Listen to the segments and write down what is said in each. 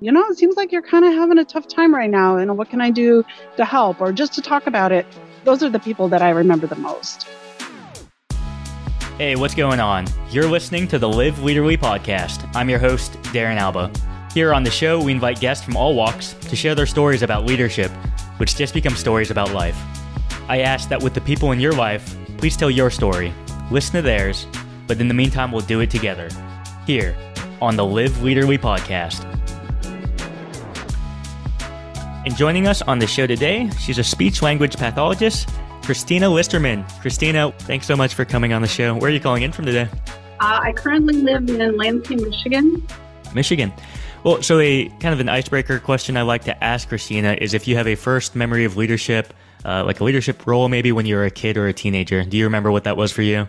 you know, it seems like you're kind of having a tough time right now. And what can I do to help or just to talk about it? Those are the people that I remember the most. Hey, what's going on? You're listening to the Live Leaderly podcast. I'm your host, Darren Alba. Here on the show, we invite guests from all walks to share their stories about leadership, which just become stories about life. I ask that with the people in your life, please tell your story, listen to theirs, but in the meantime, we'll do it together. Here on the Live Leaderly podcast. And joining us on the show today, she's a speech language pathologist, Christina Listermann. Christina, thanks so much for coming on the show. Where are you calling in from today? Uh, I currently live in Lansing, Michigan. Michigan. Well, so a kind of an icebreaker question I like to ask Christina is if you have a first memory of leadership, uh, like a leadership role, maybe when you were a kid or a teenager. Do you remember what that was for you?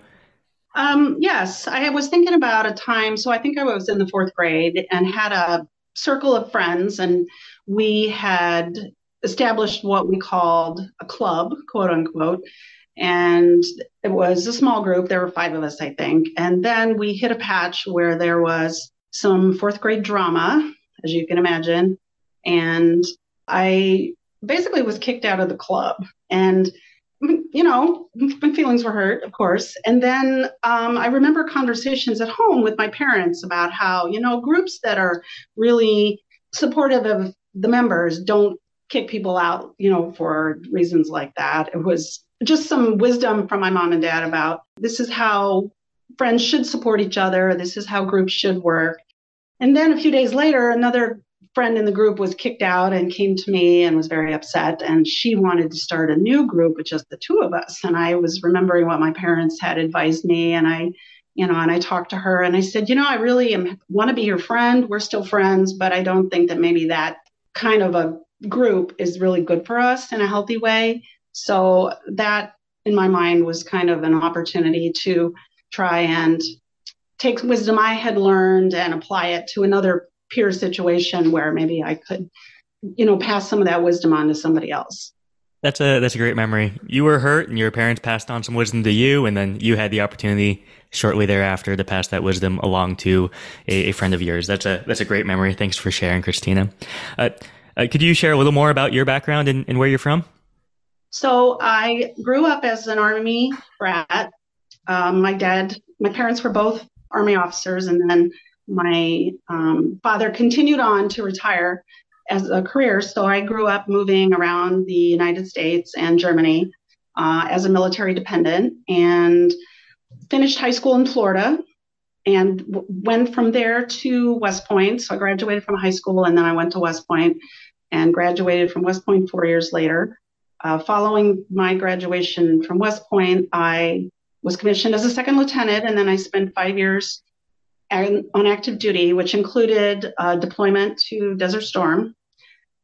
Um, yes, I was thinking about a time. So I think I was in the fourth grade and had a circle of friends, and we had established what we called a club, quote unquote. And it was a small group. There were five of us, I think. And then we hit a patch where there was some fourth grade drama, as you can imagine. And I basically was kicked out of the club. And, you know, my feelings were hurt, of course. And then um, I remember conversations at home with my parents about how, you know, groups that are really supportive of the members don't kick people out, you know, for reasons like that. It was just some wisdom from my mom and dad about this is how friends should support each other. This is how groups should work. And then a few days later, another friend in the group was kicked out and came to me and was very upset. And she wanted to start a new group with just the two of us. And I was remembering what my parents had advised me. And I, you know, and I talked to her and I said, you know, I really want to be your friend. We're still friends, but I don't think that maybe that kind of a group is really good for us in a healthy way. So that in my mind was kind of an opportunity to try and take wisdom I had learned and apply it to another peer situation where maybe I could, you know, pass some of that wisdom on to somebody else. That's a that's a great memory. You were hurt and your parents passed on some wisdom to you and then you had the opportunity shortly thereafter to pass that wisdom along to a, a friend of yours. That's a that's a great memory. Thanks for sharing, Christina. Uh, uh, could you share a little more about your background and, and where you're from? So I grew up as an army brat. Um, my dad, my parents were both Army officers, and then my um, father continued on to retire as a career. So I grew up moving around the United States and Germany uh, as a military dependent and finished high school in Florida and w- went from there to West Point. So I graduated from high school and then I went to West Point and graduated from West Point four years later. Uh, following my graduation from West Point, I was commissioned as a second lieutenant, and then I spent five years on active duty, which included uh, deployment to Desert Storm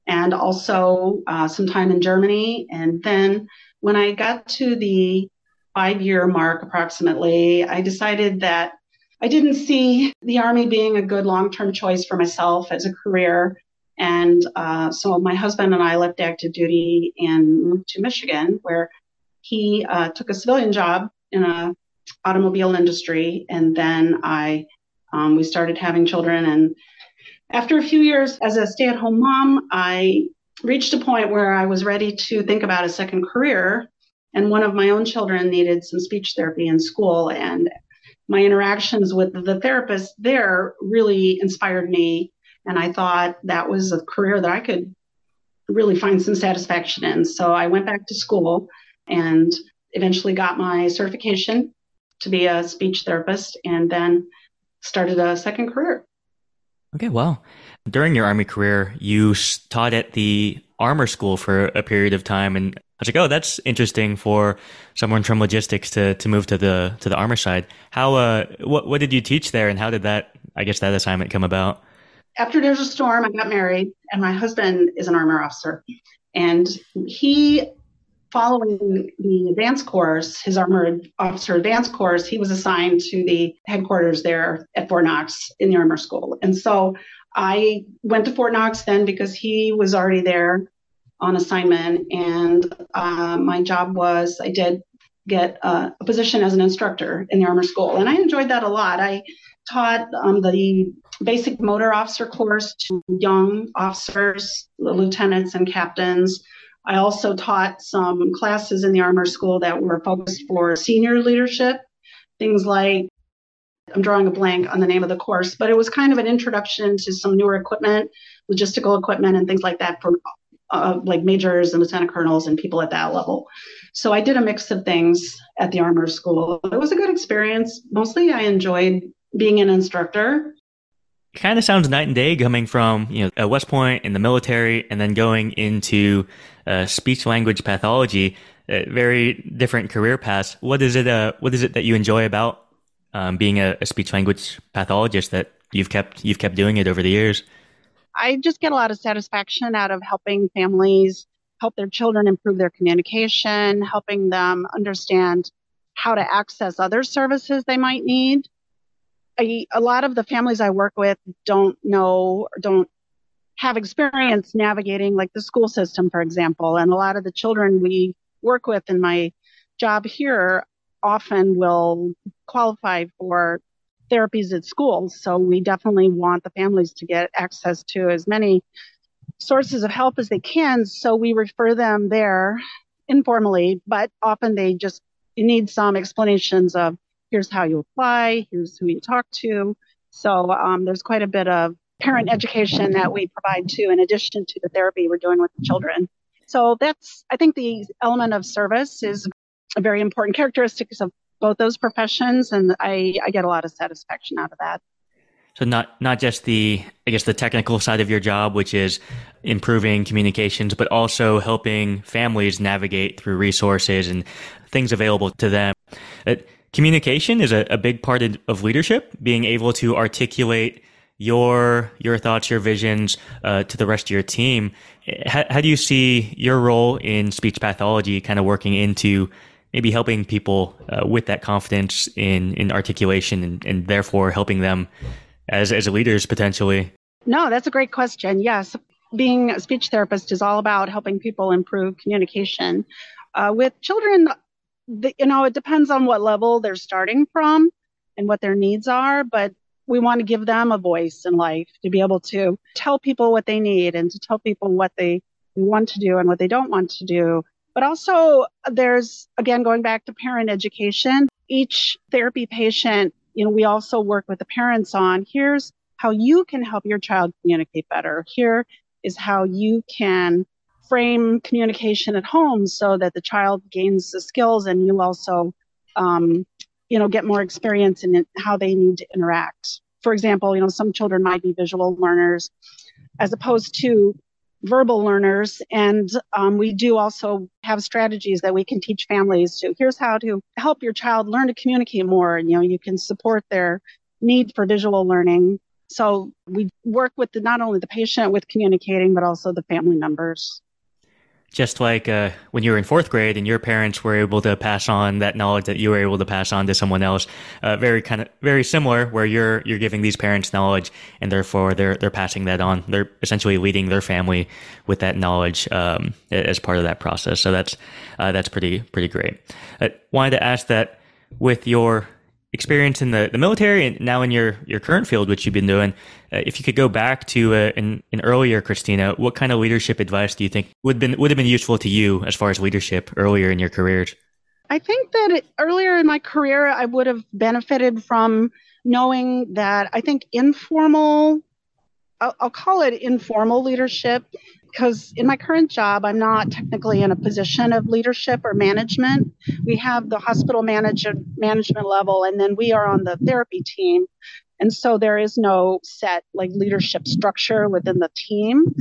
and also uh, some time in Germany. And then when I got to the five year mark approximately, I decided that I didn't see the Army being a good long term choice for myself as a career. And uh, so my husband and I left active duty and moved to Michigan, where he uh, took a civilian job in a automobile industry, and then I um, we started having children. And after a few years as a stay-at-home mom, I reached a point where I was ready to think about a second career. And one of my own children needed some speech therapy in school, and my interactions with the therapist there really inspired me. And I thought that was a career that I could really find some satisfaction in. So I went back to school and eventually got my certification to be a speech therapist and then started a second career. Okay, well, during your Army career, you taught at the armor school for a period of time. And I was like, oh, that's interesting for someone from logistics to, to move to the to the armor side. How uh what what did you teach there and how did that I guess that assignment come about? After Desert Storm, I got married and my husband is an armor officer. And he following the advanced course, his armored officer advanced course, he was assigned to the headquarters there at Fort Knox in the armor school. And so I went to Fort Knox then because he was already there on assignment. And uh, my job was I did get uh, a position as an instructor in the armor school. And I enjoyed that a lot. I taught um, the basic motor officer course to young officers, lieutenants, and captains. I also taught some classes in the Armor School that were focused for senior leadership, things like I'm drawing a blank on the name of the course, but it was kind of an introduction to some newer equipment, logistical equipment, and things like that for uh, like majors and lieutenant colonels and people at that level. So I did a mix of things at the Armor School. It was a good experience. Mostly, I enjoyed being an instructor. Kind of sounds night and day coming from you know West Point in the military and then going into uh, speech language pathology. Uh, very different career paths. What is it? Uh, what is it that you enjoy about um, being a, a speech language pathologist that you've kept you've kept doing it over the years? I just get a lot of satisfaction out of helping families help their children improve their communication, helping them understand how to access other services they might need. I, a lot of the families I work with don't know don't have experience navigating like the school system, for example. And a lot of the children we work with in my job here often will qualify for therapies at schools. So we definitely want the families to get access to as many sources of help as they can. So we refer them there informally, but often they just need some explanations of here's how you apply, here's who you talk to. So um, there's quite a bit of parent education that we provide too, in addition to the therapy we're doing with the children. So that's, I think the element of service is a very important characteristic of both those professions, and I, I get a lot of satisfaction out of that. So not not just the I guess the technical side of your job, which is improving communications, but also helping families navigate through resources and things available to them. Uh, communication is a, a big part of, leadership. Being able to articulate your your thoughts, your visions uh, to the rest of your team. How, how do you see your role in speech pathology kind of working into maybe helping people uh, with that confidence in in articulation and, and therefore helping them as as leaders potentially? No, that's a great question. Yes, being a speech therapist is all about helping people improve communication. Uh, with children, the, you know, it depends on what level they're starting from and what their needs are, but we want to give them a voice in life to be able to tell people what they need and to tell people what they want to do and what they don't want to do. But also, there's again going back to parent education. Each therapy patient you know, we also work with the parents on here's how you can help your child communicate better. Here is how you can frame communication at home so that the child gains the skills and you also, um, you know, get more experience in how they need to interact. For example, you know, some children might be visual learners as opposed to verbal learners. And um, we do also have strategies that we can teach families to. Here's how to help your child learn to communicate more. And, you know, you can support their need for visual learning. So we work with the, not only the patient with communicating, but also the family members just like uh, when you were in fourth grade and your parents were able to pass on that knowledge that you were able to pass on to someone else uh, very kind of very similar where you're you're giving these parents knowledge and therefore they're they're passing that on. They're essentially leading their family with that knowledge um, as part of that process. So that's uh, that's pretty pretty great. I wanted to ask that with your experience in the, the military and now in your, your current field, which you've been doing, uh, if you could go back to uh, an, an earlier Christina, what kind of leadership advice do you think would been would have been useful to you as far as leadership earlier in your careers? I think that it, earlier in my career, I would have benefited from knowing that I think informal, I'll, I'll call it informal leadership, because in my current job, I'm not technically in a position of leadership or management. We have the hospital manager management level, and then we are on the therapy team. And so there is no set like leadership structure within the team,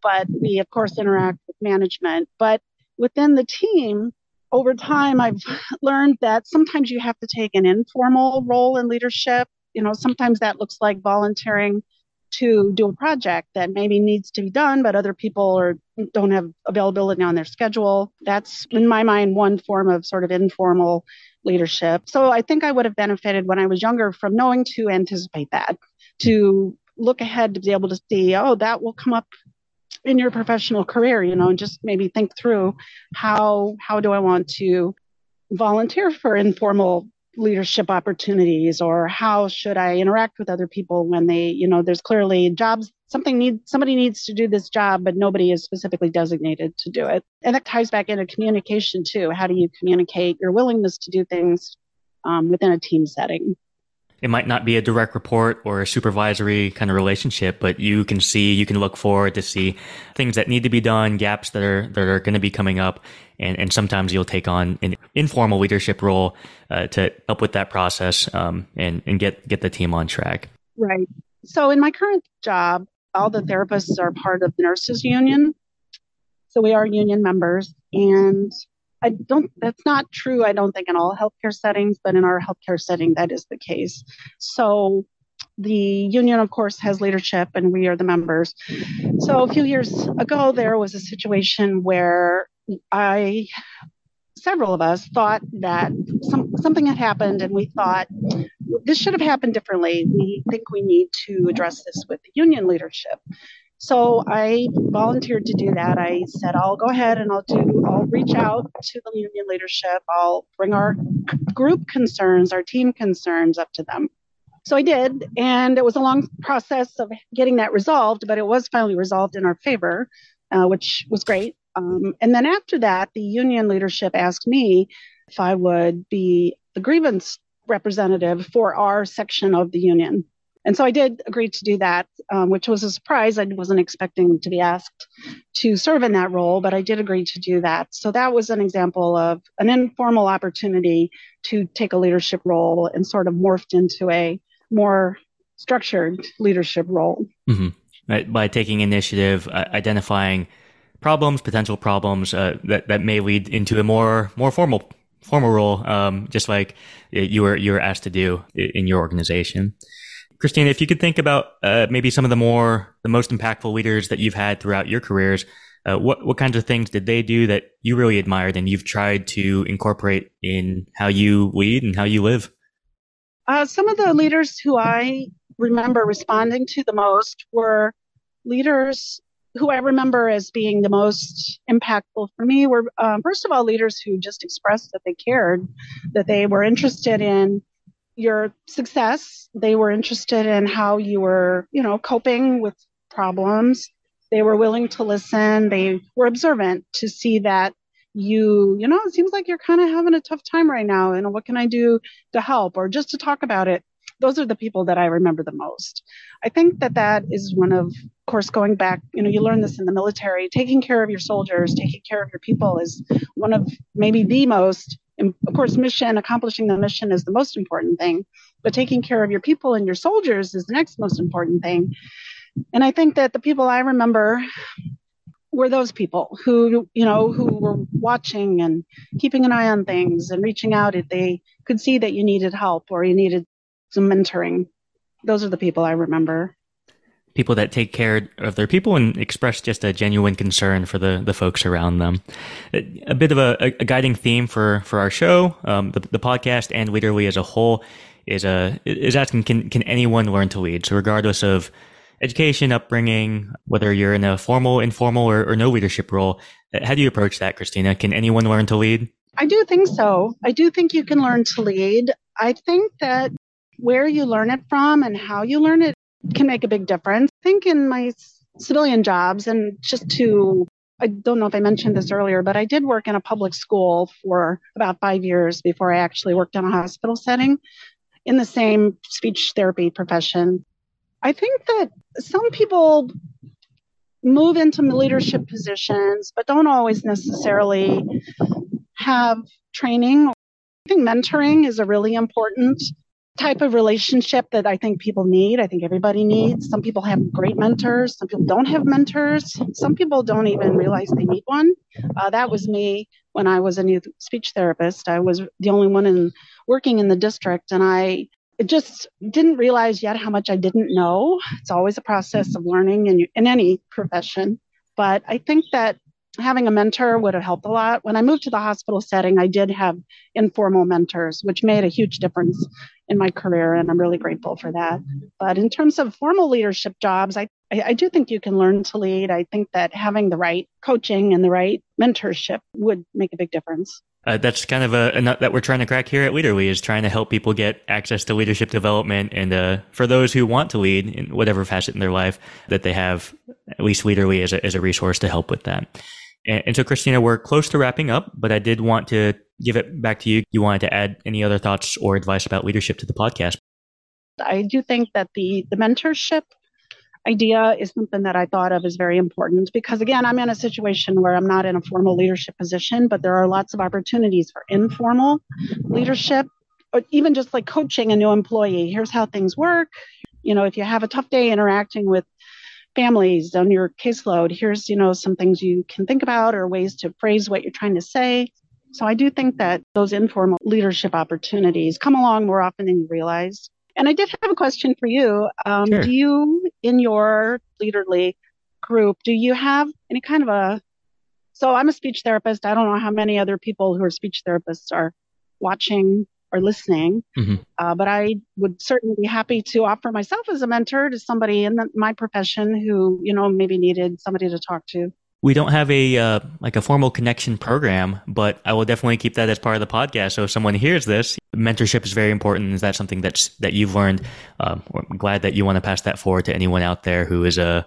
but we of course interact with management. But within the team, over time, I've learned that sometimes you have to take an informal role in leadership. You know, sometimes that looks like volunteering to do a project that maybe needs to be done, but other people are, don't have availability on their schedule. That's, in my mind, one form of sort of informal leadership. So I think I would have benefited when I was younger from knowing to anticipate that, to look ahead to be able to see, oh, that will come up in your professional career, you know, and just maybe think through how how do I want to volunteer for informal leadership opportunities or how should I interact with other people when they, you know, there's clearly jobs, something needs, somebody needs to do this job, but nobody is specifically designated to do it. And that ties back into communication too. How do you communicate your willingness to do things um, within a team setting? It might not be a direct report or a supervisory kind of relationship, but you can see, you can look forward to see things that need to be done, gaps that are that are going to be coming up, and and sometimes you'll take on an informal leadership role uh, to help with that process um, and and get get the team on track. Right. So in my current job, all the therapists are part of the nurses union, so we are union members, and I don't, that's not true, I don't think, in all healthcare settings, but in our healthcare setting, that is the case. So the union, of course, has leadership and we are the members. So a few years ago, there was a situation where I, several of us thought that some, something had happened and we thought this should have happened differently. We think we need to address this with the union leadership. So I volunteered to do that. I said, I'll go ahead and I'll do, I'll reach out to the union leadership. I'll bring our group concerns, our team concerns up to them. So I did, and it was a long process of getting that resolved, but it was finally resolved in our favor, uh, which was great. Um, and then after that, the union leadership asked me if I would be the grievance representative for our section of the union. And so I did agree to do that, um, which was a surprise. I wasn't expecting to be asked to serve in that role, but I did agree to do that. So that was an example of an informal opportunity to take a leadership role and sort of morphed into a more structured leadership role. Mm-hmm. Right. By taking initiative, uh, identifying problems, potential problems uh, that that may lead into a more more formal formal role, um, just like you were you were asked to do in your organization. Christina, if you could think about uh, maybe some of the more, the most impactful leaders that you've had throughout your careers, uh, what what kinds of things did they do that you really admired and you've tried to incorporate in how you lead and how you live? Uh, some of the leaders who I remember responding to the most were leaders who I remember as being the most impactful for me were, um, first of all, leaders who just expressed that they cared, that they were interested in your success. They were interested in how you were, you know, coping with problems. They were willing to listen. They were observant to see that you, you know, it seems like you're kind of having a tough time right now. And what can I do to help or just to talk about it? Those are the people that I remember the most. I think that that is one of, of course, going back, you know, you learn this in the military, taking care of your soldiers, taking care of your people is one of maybe the most of course, mission, accomplishing the mission is the most important thing, but taking care of your people and your soldiers is the next most important thing. And I think that the people I remember were those people who, you know, who were watching and keeping an eye on things and reaching out if they could see that you needed help or you needed some mentoring. Those are the people I remember people that take care of their people and express just a genuine concern for the, the folks around them. A, bit of a, a, guiding theme for, for our show, um, the, the podcast and Leaderly as a whole is a, is asking, can, can anyone learn to lead? So regardless of education, upbringing, whether you're in a formal, informal or, or no leadership role, how do you approach that, Christina? Can anyone learn to lead? I do think so. I do think you can learn to lead. I think that where you learn it from and how you learn it can make a big difference. I think in my civilian jobs, and just to, I don't know if I mentioned this earlier, but I did work in a public school for about five years before I actually worked in a hospital setting in the same speech therapy profession. I think that some people move into leadership positions, but don't always necessarily have training. I think mentoring is a really important type of relationship that I think people need. I think everybody needs. Some people have great mentors. Some people don't have mentors. Some people don't even realize they need one. Uh, that was me when I was a new speech therapist. I was the only one in working in the district, and I just didn't realize yet how much I didn't know. It's always a process of learning in, in any profession. But I think that having a mentor would have helped a lot. When I moved to the hospital setting, I did have informal mentors, which made a huge difference in my career, and I'm really grateful for that. But in terms of formal leadership jobs, I, I, I do think you can learn to lead. I think that having the right coaching and the right mentorship would make a big difference. Uh, that's kind of a, a, nut that we're trying to crack here at Leaderly is trying to help people get access to leadership development. And uh, for those who want to lead in whatever facet in their life, that they have at least Leaderly as a, as a resource to help with that. And, and so, Christina, we're close to wrapping up, but I did want to give it back to you. You wanted to add any other thoughts or advice about leadership to the podcast? I do think that the the mentorship idea is something that I thought of as very important because, again, I'm in a situation where I'm not in a formal leadership position, but there are lots of opportunities for informal leadership, or even just like coaching a new employee. Here's how things work. You know, if you have a tough day interacting with families on your caseload, here's, you know, some things you can think about or ways to phrase what you're trying to say. So I do think that those informal leadership opportunities come along more often than you realize. And I did have a question for you. Um, sure. Do you, in your Leaderly group, do you have any kind of a? So I'm a speech therapist. I don't know how many other people who are speech therapists are watching or listening, mm-hmm. uh, but I would certainly be happy to offer myself as a mentor to somebody in the, my profession who, you know, maybe needed somebody to talk to we don't have a uh, like a formal connection program, but I will definitely keep that as part of the podcast. So if someone hears this, mentorship is very important. Is that something that's that you've learned? Um, I'm glad that you want to pass that forward to anyone out there who is a uh,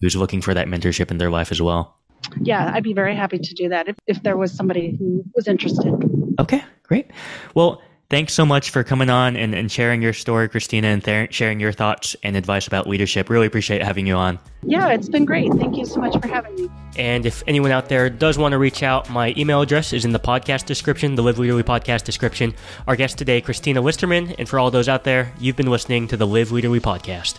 who's looking for that mentorship in their life as well. Yeah, I'd be very happy to do that if, if there was somebody who was interested. Okay, great. Well, thanks so much for coming on and, and sharing your story, Christina, and th- sharing your thoughts and advice about leadership. Really appreciate having you on. Yeah, it's been great. Thank you so much for having me. And if anyone out there does want to reach out, my email address is in the podcast description, the Live Leaderly podcast description. Our guest today, Christina Listermann. And for all those out there, you've been listening to the Live Leaderly podcast.